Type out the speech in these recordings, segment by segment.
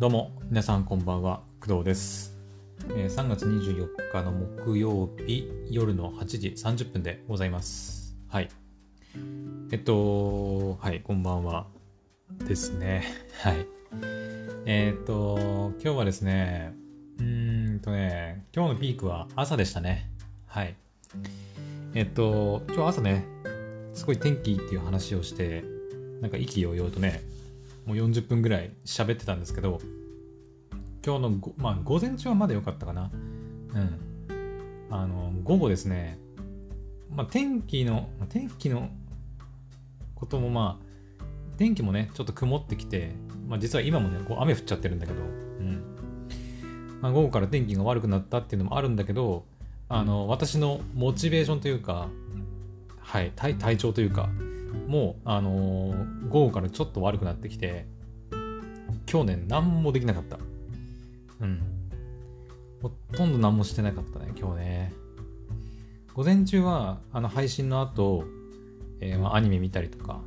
どうも、皆さんこんばんは、工藤です。えー3月24日の木曜日夜の8時30分でございます。はい。えっと、はい、こんばんは。ですね。はい。えっと、今日はですね、うーんとね、今日のピークは朝でしたね。はい。えっと、今日朝ね、すごい天気っていう話をして、なんか意気揚々とね、もう40分ぐらい喋ってたんですけど、今日のご、まあ、午前中はまだ良かったかな。うん。あの、午後ですね、まあ、天気の、まあ天気のこともまあ、天気もね、ちょっと曇ってきて、まあ、実は今もね、こう雨降っちゃってるんだけど、うん。まあ、午後から天気が悪くなったっていうのもあるんだけど、あの、私のモチベーションというか、はい、体体調というか、もう、あのー午後からちょっと悪くなってきて、今日ね、何もできなかった。うん。ほとんど何もしてなかったね、今日ね。午前中は、あの、配信の後、えーまあ、アニメ見たりとか、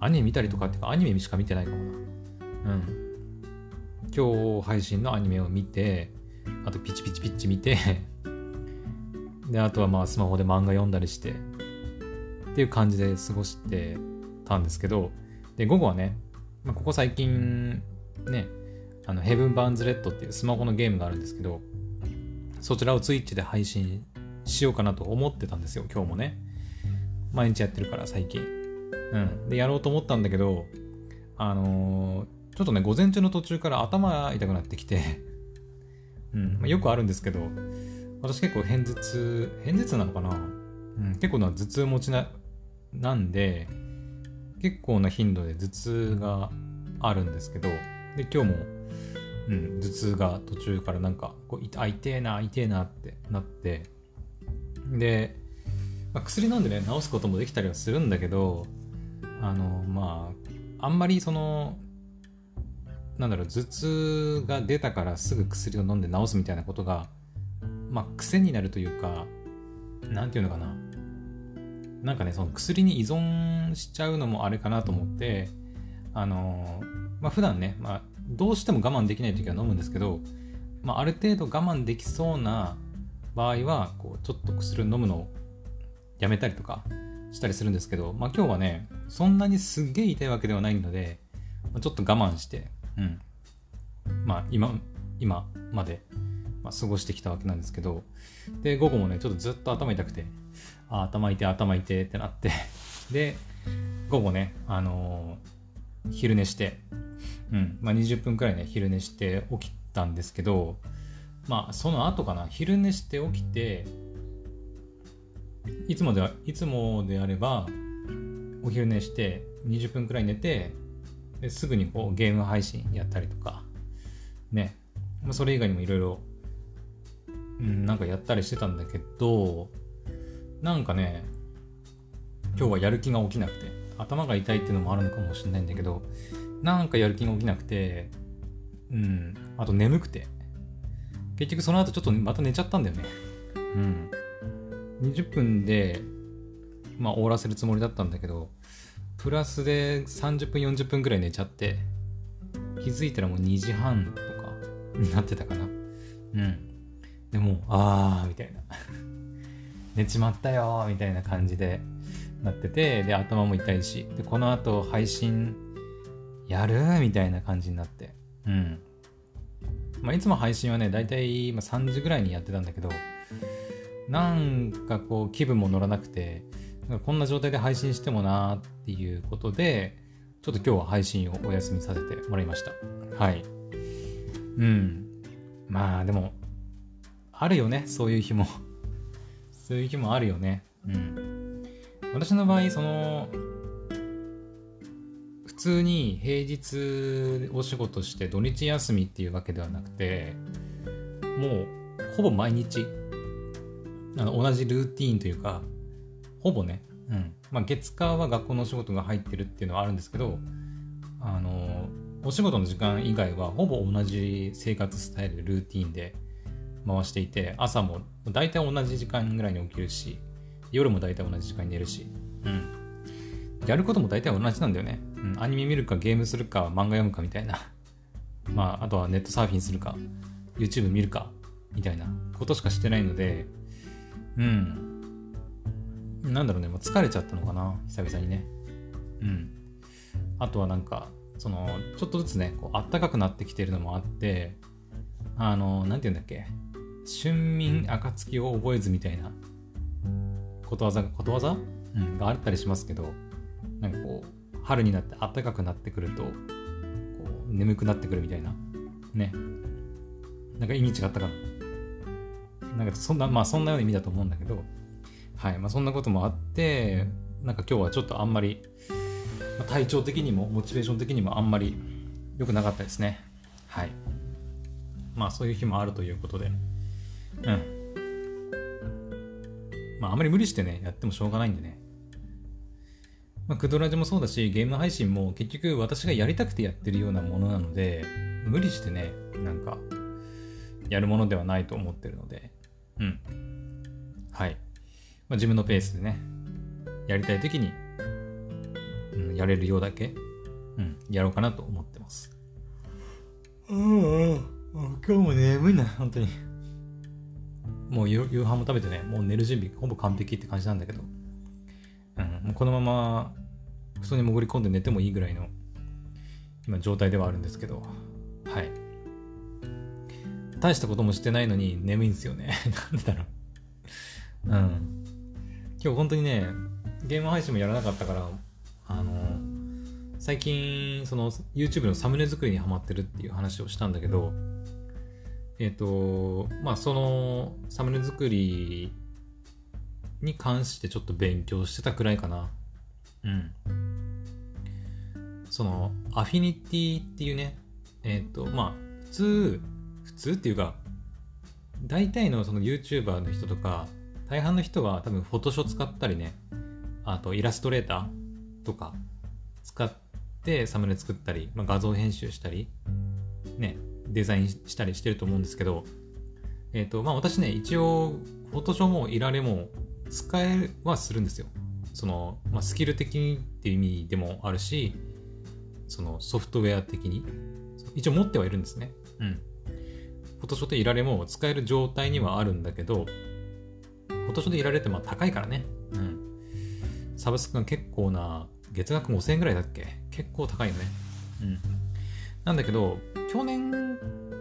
アニメ見たりとかっていうか、アニメしか見てないかもな。うん。今日配信のアニメを見て、あとピチピチピチ見て、で、あとはまあスマホで漫画読んだりして、っていう感じで過ごしてたんですけど、で、午後はね、まあ、ここ最近、ね、あの、ヘブン・バーンズ・レッドっていうスマホのゲームがあるんですけど、そちらをツイッチで配信しようかなと思ってたんですよ、今日もね。毎日やってるから、最近。うん。で、やろうと思ったんだけど、あのーちょっとね、午前中の途中から頭痛くなってきて、うん、まあ、よくあるんですけど、私結構偏頭痛、偏頭痛なのかな？うん、結構な頭痛持ちな、なんで、結構な頻度で頭痛があるんですけど、で、今日も、うん、頭痛が途中からなんか、こう、い、痛えな、痛えなってなって、で、まあ、薬飲んでね、治すこともできたりはするんだけど、あの、まあ、あんまりその、なんだろう、頭痛が出たからすぐ薬を飲んで治すみたいなことが、まあ、癖になるというか、なんていうのかな。なんかね、その薬に依存しちゃうのもあれかなと思って、あのまあ、普段ね、まあ、どうしても我慢できない時は飲むんですけど、まあ、ある程度我慢できそうな場合は、こう、ちょっと薬を飲むのをやめたりとかしたりするんですけど、まあ、今日はね、そんなにすっげえ痛いわけではないので、まあちょっと我慢して、うん。まあ、今、今まで、まあ、過ごしてきたわけなんですけど、で、午後もね、ちょっとずっと頭痛くて、あ、頭痛い、頭痛いってなって、で、午後ね、あのー昼寝して、うん、まあ、20分くらいね、昼寝して起きたんですけど、まあ、その後かな、昼寝して起きて、いつもでは、いつもであれば、お昼寝して、20分くらい寝て、すぐにこうゲーム配信やったりとか、ね、まあ、それ以外にもいろいろ、うん、なんかやったりしてたんだけど、なんかね、今日はやる気が起きなくて、頭が痛いっていうのもあるのかもしれないんだけど、なんかやる気が起きなくて、うん、あと眠くて、結局その後ちょっとまた寝ちゃったんだよね。うん。20分で、まあ終わらせるつもりだったんだけど、プラスで30分40分くらい寝ちゃって、気づいたらもう2時半とかになってたかな。うん。でもう、あー、みたいな。寝ちまったよ、みたいな感じでなってて、で、頭も痛いし、で、この後配信やるみたいな感じになって。うん。まあ、いつも配信はね、だいたいまあ3時ぐらいにやってたんだけど、なんかこう気分も乗らなくて、なんかこんな状態で配信してもなーっていうことで、ちょっと今日は配信をお休みさせてもらいました。はい。うん。まあでも、あるよね、そういう日も。そういう日もあるよね。うん。私の場合、その、普通に平日お仕事して土日休みっていうわけではなくて、もうほぼ毎日、あの同じルーティーンというか、ほぼね、うん。まあ月火は学校のお仕事が入ってるっていうのはあるんですけど、あの、お仕事の時間以外はほぼ同じ生活スタイル、ルーティーンで回していて、朝も大体同じ時間ぐらいに起きるし、夜も大体同じ時間に寝るし、うん。やることも大体同じなんだよね。うん、アニメ見るかゲームするか漫画読むかみたいな まあ、あとはネットサーフィンするか、YouTube 見るか、みたいなことしかしてないので、うん。なんだろうね、もう疲れちゃったのかな、久々にね。うん。あとはなんか、その、ちょっとずつね、こう、あったかくなってきてるのもあって、あの、なんて言うんだっけ、春眠暁を覚えずみたいなことわざ、ことわざ？うん、があったりしますけど、なんかこう、春になって暖かくなってくると、こう、眠くなってくるみたいな、ね。なんか意味違ったかな。なんかそんな、まあそんなような意味だと思うんだけど、はい。まあそんなこともあって、なんか今日はちょっとあんまり、まあ、体調的にも、モチベーション的にもあんまり良くなかったですね。はい。まあそういう日もあるということで、うん。まああまり無理してね、やってもしょうがないんでね。まあ、クドラジもそうだし、ゲーム配信も結局私がやりたくてやってるようなものなので、無理してね、なんか、やるものではないと思ってるので、うん。はい。まあ、自分のペースでね、やりたい時に、うん、やれるようだけ、うん、やろうかなと思ってます。うん、うん、今日も眠いな、本当に。もう夕飯も食べてね、もう寝る準備ほぼ完璧って感じなんだけど、うん、もうこのまま布団に潜り込んで寝てもいいぐらいの今状態ではあるんですけど、はい。大したこともしてないのに眠いんですよね。なんでだろう。うん。今日本当にね、ゲーム配信もやらなかったから、あの、最近、その YouTube のサムネ作りにハマってるっていう話をしたんだけど、えっ、ー、と、まあそのサムネ作りに関してちょっと勉強してたくらいかな。うん。その、アフィニティっていうね、えっ、ー、と、まあ、普通、普通っていうか、大体のその YouTuber の人とか、大半の人は多分フォトショー使ったりね、あとイラストレーターとか使ってサムネ作ったり、まあ、画像編集したり、ね、デザインしたりしてると思うんですけど、えっ、ー、と、まあ私ね、一応、フォトショーもいられも使えはするんですよ。その、まあ、スキル的にっていう意味でもあるし、そのソフトウェア的に、一応持ってはいるんですね。うん。フォトショーといられも使える状態にはあるんだけど、フォトショーでいられってまあ高いからね。うん。サブスクが結構な、月額5000円ぐらいだっけ？結構高いよね。うん。なんだけど、去年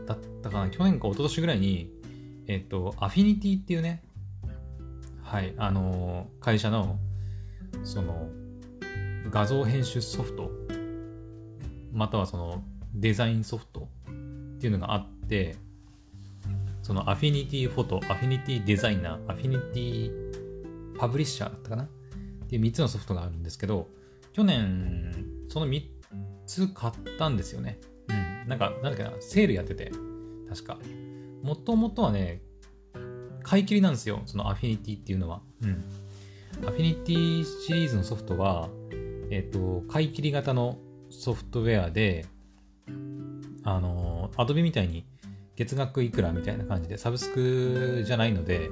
だったかな去年か一昨年ぐらいに、えっと、アフィニティっていうね、はい、あの、会社の、その、画像編集ソフト、またはその、デザインソフトっていうのがあって、そのアフィニティフォト、アフィニティデザイナー、アフィニティパブリッシャーだったかなっていう3つのソフトがあるんですけど、去年、その3つ買ったんですよね。なんか、なんだっけな、セールやってて、確か。もともとはね、買い切りなんですよ。そのアフィニティっていうのは。うん。アフィニティシリーズのソフトは、えっ、ー、と、買い切り型のソフトウェアで、あの、アドビみたいに月額いくらみたいな感じでサブスクじゃないので、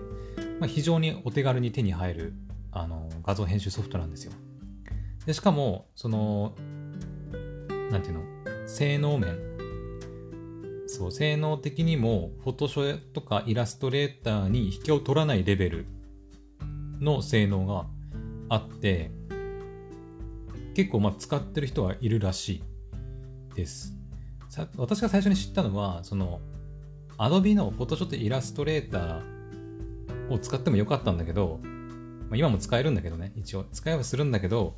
まあ、非常にお手軽に手に入るあの画像編集ソフトなんですよ。でしかも、その、なんていうの、性能面、そう、性能的にも、フォトショーとかイラストレーターに引けを取らないレベルの性能があって、結構まあ使ってる人はいるらしいです。私が最初に知ったのは、その、Adobe の Photoshop とイラストレーターを使ってもよかったんだけど、まあ、今も使えるんだけどね、一応。使えはするんだけど、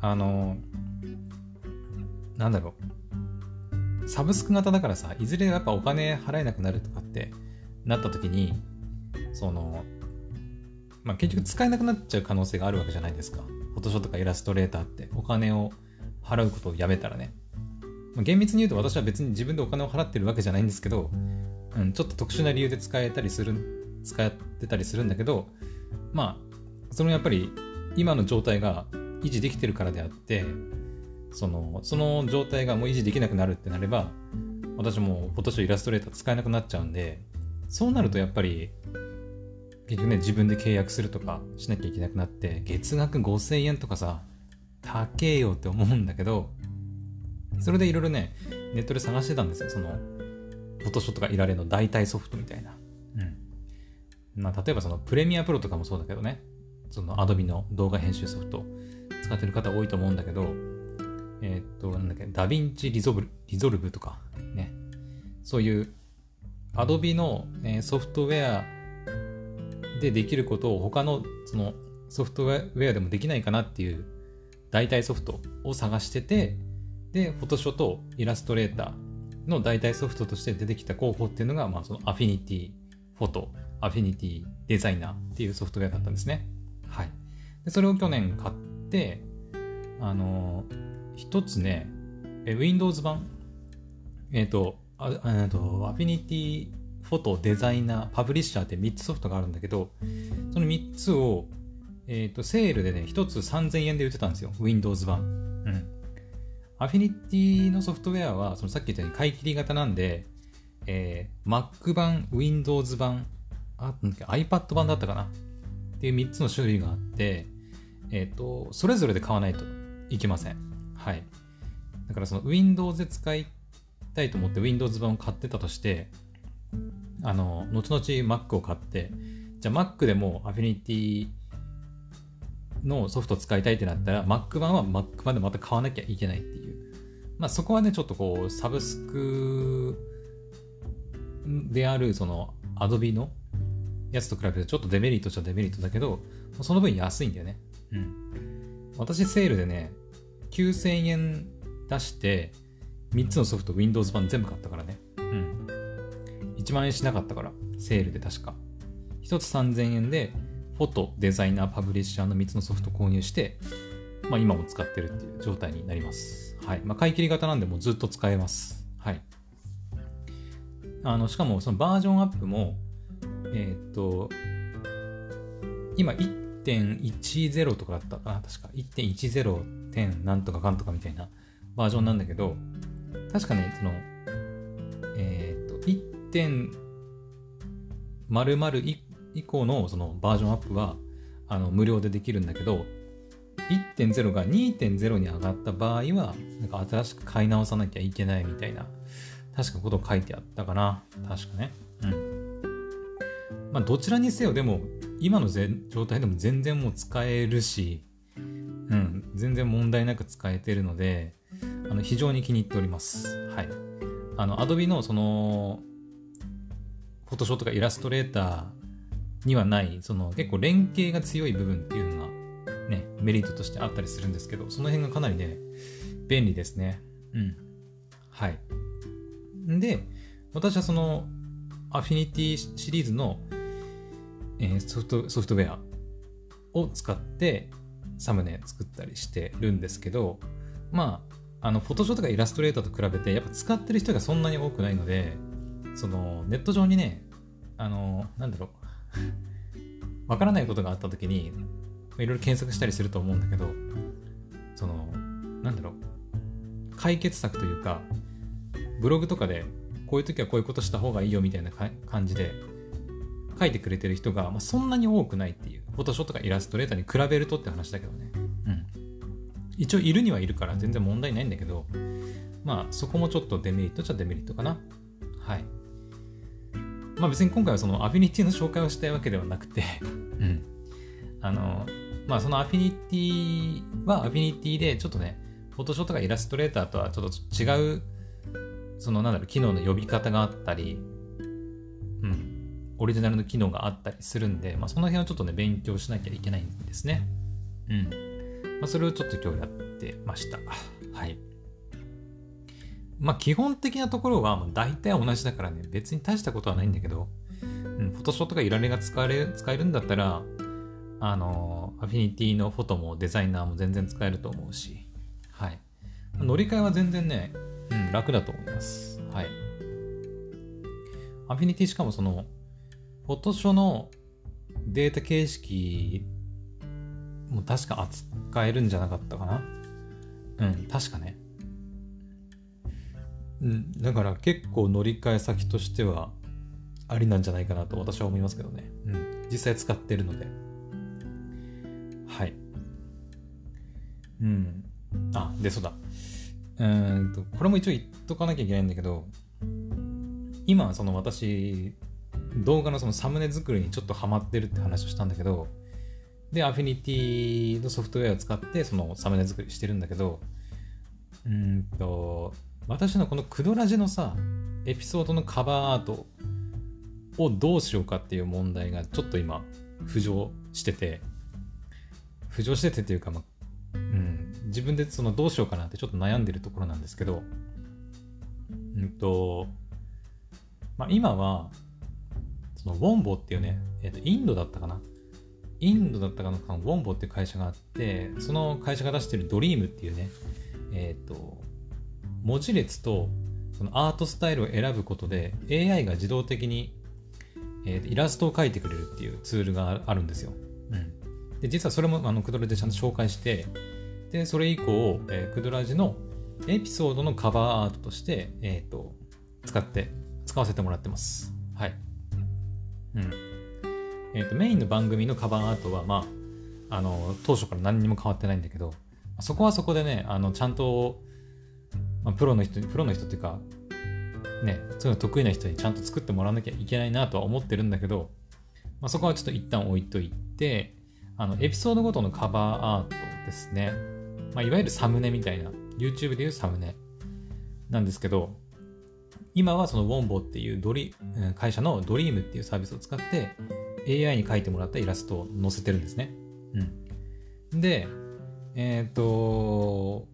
あの、なんだろう。サブスク型だからさ、いずれやっぱお金払えなくなるとかってなった時に、その、まあ、結局使えなくなっちゃう可能性があるわけじゃないですか。フォトショーとかイラストレーターってお金を払うことをやめたらね。まあ、厳密に言うと私は別に自分でお金を払ってるわけじゃないんですけど、うん、ちょっと特殊な理由で使えたりする、使ってたりするんだけど、まあ、そのやっぱり今の状態が維持できてるからであって、その、その状態がもう維持できなくなるってなれば、私も今年イラストレーター使えなくなっちゃうんで、そうなるとやっぱり、結局ね、自分で契約するとかしなきゃいけなくなって、月額5000円とかさ、高えよって思うんだけど、それでいろいろね、ネットで探してたんですよ。その、フォトショットがいられるの代替ソフトみたいな。うん。まあ、例えばそのプレミアプロとかもそうだけどね、その Adobe の動画編集ソフト使ってる方多いと思うんだけど、えー、っと、なんだっけ、ダヴィンチリゾブリゾルブとか、ね。そういう Adobe の、えー、ソフトウェアでできることを他のそのソフトウェアでもできないかなっていう代替ソフトを探してて、で、フォトショとイラストレーターの代替ソフトとして出てきた候補っていうのが、まあ、その Affinity Photo、Affinity Designer っていうソフトウェアだったんですね。はい。でそれを去年買って、あのー、一つね、Windows 版、えっ、ー、と、あえっと、 Affinityフォト、デザイナー、パブリッシャーって3つソフトがあるんだけど、その3つを、えっ、ー、と、セールでね、1つ3000円で売ってたんですよ。Windows 版。うん。アフィニティのソフトウェアは、そのさっき言ったように買い切り型なんで、えー、Mac 版、Windows 版、あ、iPad 版だったかな？っていう3つの種類があって、えっ、ー、と、それぞれで買わないといけません。はい。だからその Windows で使いたいと思って Windows 版を買ってたとして、あの、後々 Mac を買って、じゃあ Mac でも Affinity のソフトを使いたいってなったら Mac 版は Mac 版でまた買わなきゃいけないっていう。まあそこはね、ちょっとこう、サブスクであるその Adobe のやつと比べてちょっとデメリットっちゃデメリットだけど、その分安いんだよね。うん。私セールでね、9000円出して、3つのソフト Windows 版全部買ったからね。うん。1万円しなかったから、セールで確か。1つ3000円で、フォト、デザイナー、パブリッシャーの3つのソフト購入して、まあ今も使ってるっていう状態になります。はい。まあ買い切り型なんでもうずっと使えます。はい。あの、しかもそのバージョンアップも、えー、っと、今1.10とかだったかな確か。1.10点なんとかかんとかみたいなバージョンなんだけど、確かね、その、えっ、ー、と、1.00以降のそのバージョンアップは、あの、無料でできるんだけど、1.0が2.0に上がった場合は、なんか新しく買い直さなきゃいけないみたいな、確かこと書いてあったかな。確かね。うん。まあ、どちらにせよ、でも、今の状態でも全然もう使えるし、うん、全然問題なく使えてるので、あの非常に気に入っております。はい。あの、Adobe のその、フォトショーとかイラストレーターにはない、その結構連携が強い部分っていうのがね、メリットとしてあったりするんですけど、その辺がかなりね、便利ですね。うん。はい。で、私はその、アフィニティシリーズの、えー、ソフトソフトウェアを使ってサムネ作ったりしてるんですけど、まあ、あの、フォトショーとかイラストレーターと比べて、やっぱ使ってる人がそんなに多くないので、その、ネット上にね、あの、なんだろう、わからないことがあった時に、いろいろ検索したりすると思うんだけど、その、なんだろう、解決策というか、ブログとかで、こういう時はこういうことした方がいいよみたいな感じで、書いてくれてる人が、まあ、そんなに多くないっていう、フォトショーとかイラストレーターに比べるとって話だけどね。一応いるにはいるから全然問題ないんだけど、まあそこもちょっとデメリットっちゃデメリットかな。はい。まあ別に今回はそのアフィニティの紹介をしたいわけではなくてうん。あの、まあそのアフィニティはアフィニティでちょっとね、フォトショーとかイラストレーターとはちょっと違う、そのなんだろう、機能の呼び方があったり、うん、オリジナルの機能があったりするんで、まあその辺はちょっとね、勉強しなきゃいけないんですね。うん。まあ、それをちょっと今日やってました。はい。まあ基本的なところはもう大体同じだからね、別に大したことはないんだけど、うん、フォトショーとかいられが使える使えるんだったら、あの、アフィニティのフォトもデザイナーも全然使えると思うし、はい。乗り換えは全然ね、うん、楽だと思います。はい。アフィニティしかもその、フォトショのデータ形式も確か扱えるんじゃなかったかな？うん、確かね。うん、だから結構乗り換え先としてはありなんじゃないかなと私は思いますけどね。うん、実際使ってるので。はい。うん。あ、で、そうだ。うんと、これも一応言っとかなきゃいけないんだけど、今、その私、動画のそのサムネ作りにちょっとハマってるって話をしたんだけど、で、アフィニティのソフトウェアを使ってそのサムネ作りしてるんだけど、うんと、私のこのクドラジのさ、エピソードのカバーアートをどうしようかっていう問題がちょっと今浮上してて、浮上しててっていうか、まあ、うん、自分でそのどうしようかなってちょっと悩んでるところなんですけど、うんと、まあ、今は、そのウォンボっていうね、えー、とインドだったかな？インドだったかな、ウォンボっていう会社があって、その会社が出してるドリームっていうね、えっ、ー、と、文字列とそのアートスタイルを選ぶことで AI が自動的に、えー、イラストを描いてくれるっていうツールがあるんですよ。うん、で実はそれもあのクドラでちゃんと紹介してでそれ以降、えー、クドラジのエピソードのカバーアートとして、えーと、使って使わせてもらってます。はい。うん。えっ、ー、とメインの番組のカバーアートはまああの当初から何にも変わってないんだけどそこはそこでねあのちゃんとまあ、プロの人に、プロの人っていうか、ね、そういうの得意な人にちゃんと作ってもらわなきゃいけないなとは思ってるんだけど、まあ、そこはちょっと一旦置いといて、あの、エピソードごとのカバーアートですね。まあ、いわゆるサムネみたいな、YouTube でいうサムネなんですけど、今はそのウォンボっていうドリ会社のドリームっていうサービスを使って AI に描いてもらったイラストを載せてるんですね。うん。で、えっ、ー、と、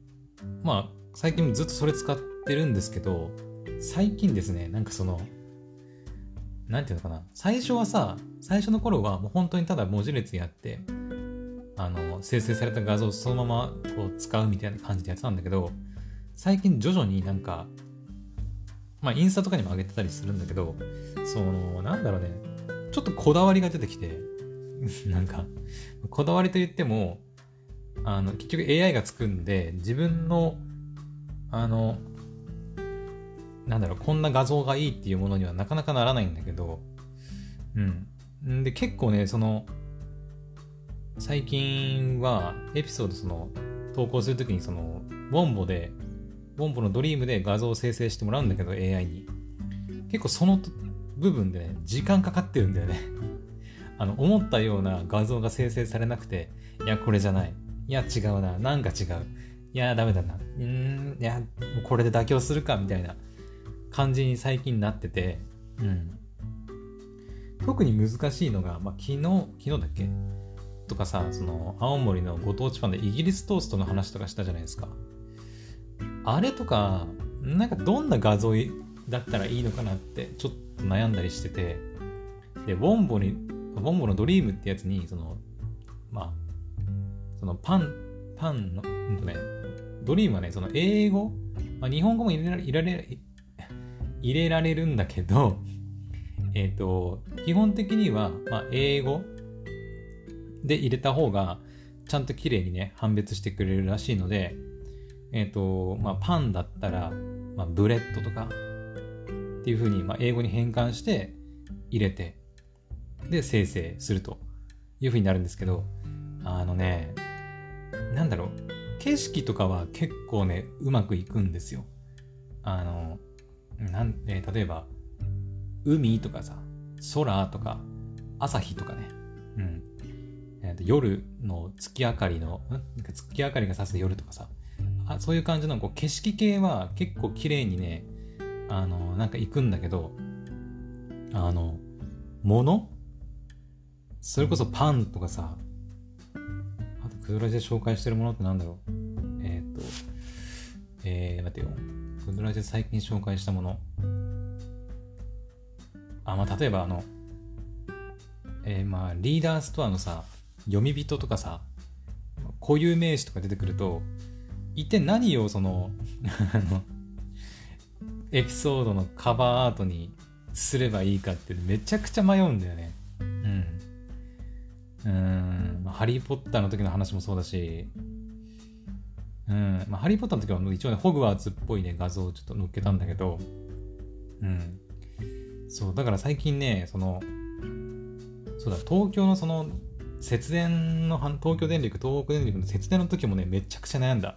まあ、最近ずっとそれ使ってるんですけど、最近ですね、なんかその、なんていうのかな、最初はさ、最初の頃はもう本当にただ文字列やって、あの、生成された画像をそのままこう使うみたいな感じでやってたんだけど、最近徐々になんか、まあインスタとかにも上げてたりするんだけど、その、なんだろうね、ちょっとこだわりが出てきて、なんか、こだわりと言っても、あの、結局 AI が作るんで、自分のあの、なんだろう、こんな画像がいいっていうものにはなかなかならないんだけど、うん。で、結構ね、その、最近はエピソードその、投稿するときにその、ボンボで、ボンボのドリームで画像を生成してもらうんだけど、AI に。結構その部分でね、時間かかってるんだよね。あの、思ったような画像が生成されなくて、いや、これじゃない。いや、違うな。なんか違う。いや、ダメだな。うん、いや、これで妥協するか、みたいな感じに最近なってて、うん。特に難しいのが、まあ、昨日、昨日だっけ？とかさ、その、青森のご当地パンでイギリストーストの話とかしたじゃないですか。あれとか、なんかどんな画像だったらいいのかなってちょっと悩んだりしてて、で、ウォンボに、ウォンボのドリームってやつに、その、まあ、そのパン、パンの、うん。とね、ドリームはね、その英語、まあ、日本語も入れられ入れられ入れられるんだけど、えっ、ー、と、基本的には、まあ、英語で入れた方が、ちゃんと綺麗にね、判別してくれるらしいので、えっ、ー、と、まあ、パンだったら、まあ、 bread とか、っていう風に、まあ、英語に変換して入れて、で、生成するという風になるんですけど、あのね、なんだろう、景色とかは結構ね、うまくいくんですよ。あの、なんえー、例えば、海とかさ、空とか、朝日とかね、うん。えー、と夜の月明かりの、なん？か月明かりが差す夜とかさ、あそういう感じのこう景色系は結構綺麗にね、あの、なんか行くんだけど、あの、物？それこそパンとかさあと、クドラジで紹介してるものってなんだろう？えっ、と、えー、待てよ。クドラジで最近紹介したもの。あ、まあ、例えばあの、えー、まあ、リーダーストアのさ、読み人とかさ、固有名詞とか出てくると、一体何をそのエピソードのカバーアートにすればいいかってめちゃくちゃ迷うんだよね。うん。うん、まあ、ハリー・ポッターの時の話もそうだし、うん、まあ、ハリー・ポッターの時は一応ね、ホグワーツっぽいね、画像をちょっと載っけたんだけど、うん。そう、だから最近ね、その、そうだ、東京のその、節電の、東京電力、東北電力の節電の時もね、めちゃくちゃ悩んだ。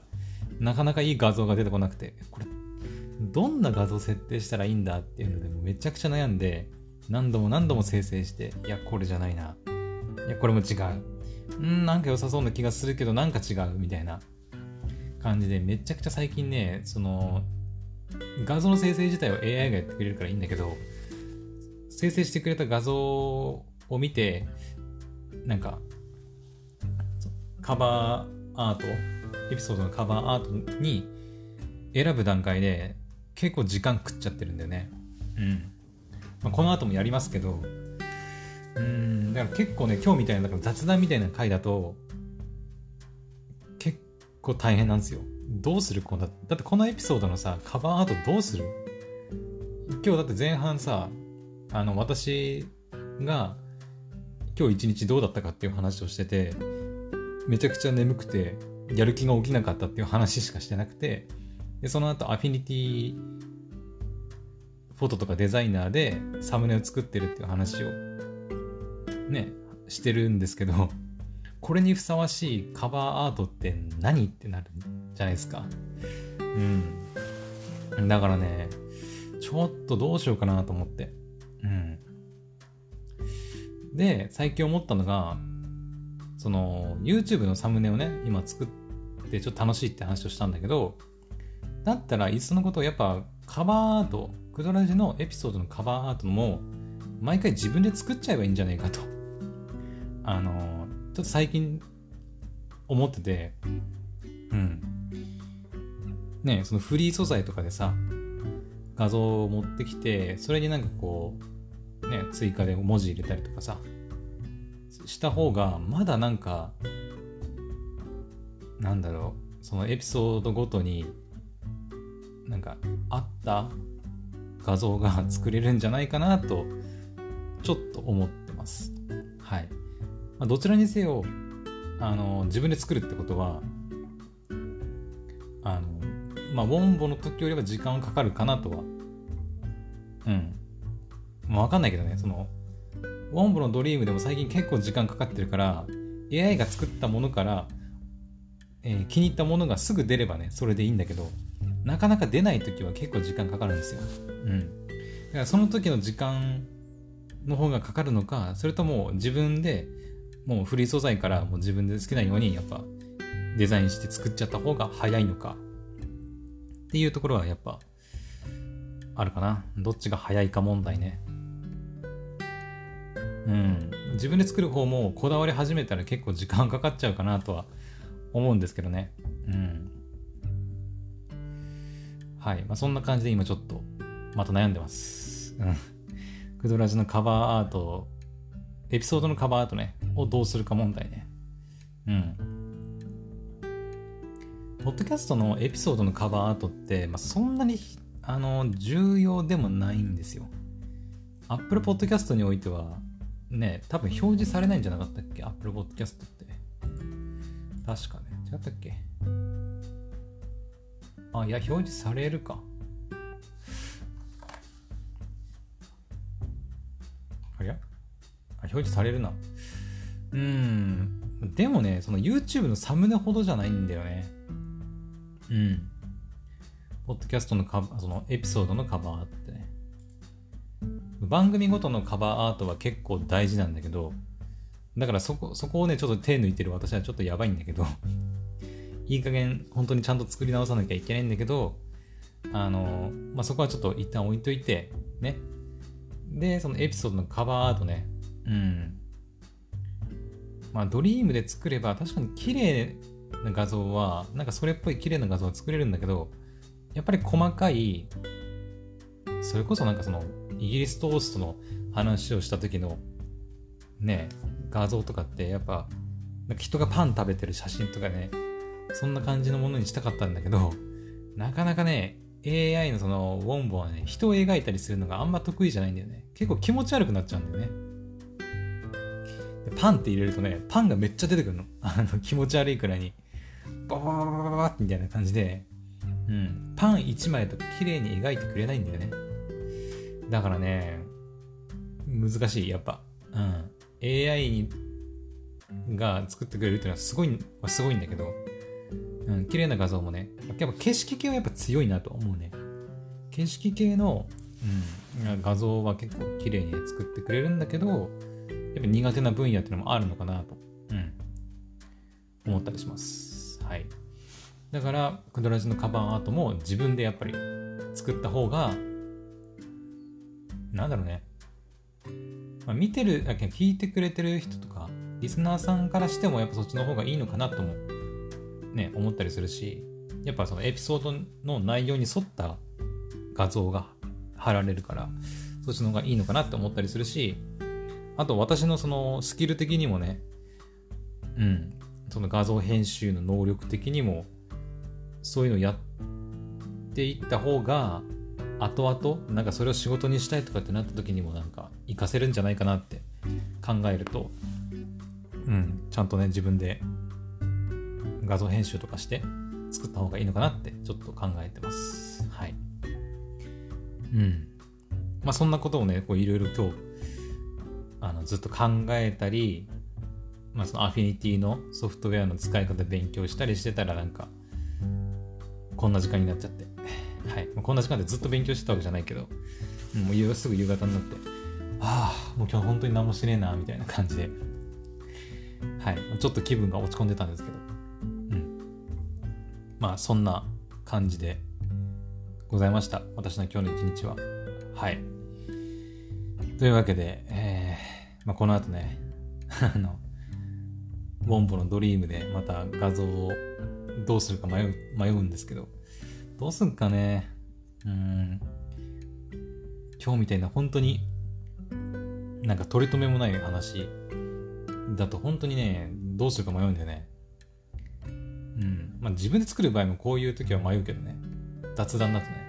なかなかいい画像が出てこなくて、これ、どんな画像設定したらいいんだっていうので、めちゃくちゃ悩んで、何度も何度も生成して、いや、これじゃないな。いや、これも違う。うんなんか良さそうな気がするけど、なんか違うみたいな感じで、めちゃくちゃ最近ね、その、画像の生成自体は AI がやってくれるからいいんだけど、生成してくれた画像を見て、なんか、カバーアート、エピソードのカバーアートに選ぶ段階で結構時間食っちゃってるんだよね。うん。まあ、この後もやりますけど、うん、だから結構ね、今日みたいな雑談みたいな回だと、結構大変なんですよ。どうするこだだってこのエピソードのさ、カバーアートどうする？今日だって前半さ、あの、私が今日一日どうだったかっていう話をしてて、めちゃくちゃ眠くて、やる気が起きなかったっていう話しかしてなくて、で、その後、アフィニティフォトとかデザイナーでサムネを作ってるっていう話をね、してるんですけど、これにふさわしいカバーアートって何ってなるじゃないですか。うん。だからね、ちょっとどうしようかなと思って。うん。で、最近思ったのが、その、YouTube のサムネをね、今作っててちょっと楽しいって話をしたんだけど、だったらいっそのことをやっぱカバーアート、クドラジのエピソードのカバーアートも毎回自分で作っちゃえばいいんじゃないかと。あの、ちょっと最近思ってて、うん。ねそのフリー素材とかでさ、画像を持ってきて、それになんかこう、ね、追加で文字入れたりとかさ、した方が、まだなんか、なんだろう、そのエピソードごとになんかあった画像が作れるんじゃないかなとちょっと思ってます。はい。まあ、どちらにせよあの自分で作るってことはあのまあウォンボの時よりは時間はかかるかなとはうんまあ、わかんないけどねそのウォンボのドリームでも最近結構時間かかってるから AI が作ったものから、えー、気に入ったものがすぐ出ればねそれでいいんだけどなかなか出ない時は結構時間かかるんですよ。うん。だからその時の時間の方がかかるのか、それとも自分でもうフリー素材からもう自分で好きなようにやっぱデザインして作っちゃった方が早いのかっていうところはやっぱあるかな。どっちが早いか問題ね。うん。自分で作る方もこだわり始めたら結構時間かかっちゃうかなとは思うんですけどね。うん。はい。まあ、そんな感じで今ちょっと、また悩んでます。うん。クドラジのカバーアート、エピソードのカバーアートね、をどうするか問題ね。うん。ポッドキャストのエピソードのカバーアートって、まあ、そんなに、あの、重要でもないんですよ。Apple Podcast においては、ね、多分表示されないんじゃなかったっけ ?Apple Podcast って。確かね。違ったっけ？あ、いや、表示されるか。ありゃあ、表示されるな。うん。でもね、その YouTube のサムネほどじゃないんだよね。うん。ポッドキャストのカバーそのエピソードのカバーってね。番組ごとのカバーアートは結構大事なんだけど、だからそこ、そこをね、ちょっと手抜いてる私はちょっとやばいんだけど いい加減本当にちゃんと作り直さなきゃいけないんだけど、あの、まあ、そこはちょっと一旦置いといて、ね。で、そのエピソードのカバーアートね。うん。まあ、ドリームで作れば確かに綺麗な画像は、なんかそれっぽい綺麗な画像は作れるんだけど、やっぱり細かい、それこそなんかその、イギリストーストの話をした時の、ね、画像とかってやっぱ、なんか人がパン食べてる写真とかね、そんな感じのものにしたかったんだけど、なかなかね、AI のそのウォンボはね、人を描いたりするのがあんま得意じゃないんだよね。結構気持ち悪くなっちゃうんだよね。パンって入れるとね、パンがめっちゃ出てくるの。あの気持ち悪いくらいに。ババババババみたいな感じで、うん、パン1枚とか綺麗に描いてくれないんだよね。だからね、難しい、やっぱ。うん。AI が作ってくれるっていうのはすごい、すごいんだけど、うん、綺麗な画像もね、やっぱ景色系はやっぱ強いなと思うね。景色系の、うん、画像は結構綺麗に作ってくれるんだけど、やっぱ苦手な分野っていうのもあるのかなと、うん、思ったりします。はい。だから、クドラジのカバンアートも自分でやっぱり作った方が、なんだろうね。まあ、見てるだけ、聞いてくれてる人とか、リスナーさんからしてもやっぱそっちの方がいいのかなとも、ね、思ったりするし、やっぱそのエピソードの内容に沿った画像が貼られるから、そっちの方がいいのかなって思ったりするし、あと私のそのスキル的にもね、うん、その画像編集の能力的にも、そういうのやっていった方が、後々、なんかそれを仕事にしたいとかってなった時にもなんか活かせるんじゃないかなって考えると、うん、ちゃんとね、自分で画像編集とかして作った方がいいのかなってちょっと考えてます。はい。うん。まあそんなことをね、こういろいろ今日、あのずっと考えたり、まあそのアフィニティのソフトウェアの使い方勉強したりしてたらなんか、こんな時間になっちゃって。はい。こんな時間でずっと勉強してたわけじゃないけど、もうすぐ夕方になって、ああ、もう今日本当に何もしねえな、みたいな感じで、はい。ちょっと気分が落ち込んでたんですけど、うん。まあそんな感じでございました。私の今日の一日は。はい。というわけで、えー、まあ、この後ね、あの、ボンボのドリームでまた画像をどうするか迷う迷うんですけど、どうすんかね。うん。今日みたいな本当になんか取り留めもない話だと本当にね、どうするか迷うんだよね。うん。まあ自分で作る場合もこういう時は迷うけどね。雑談だとね。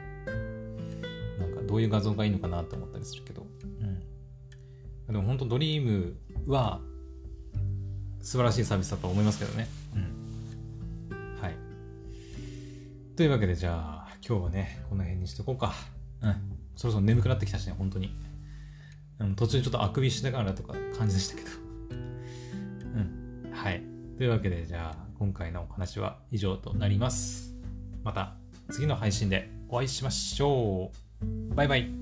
なんかどういう画像がいいのかなと思ったりするけど。うん。でも本当ドリームは素晴らしいサービスだと思いますけどね。うん。はい。というわけでじゃあ今日はね、この辺にしとこうか。うん。そろそろ眠くなってきたしね、本当に。うん、途中ちょっとあくびしながらとか感じでしたけど。うん。はい。というわけでじゃあ今回のお話は以上となります。また次の配信でお会いしましょう。バイバイ。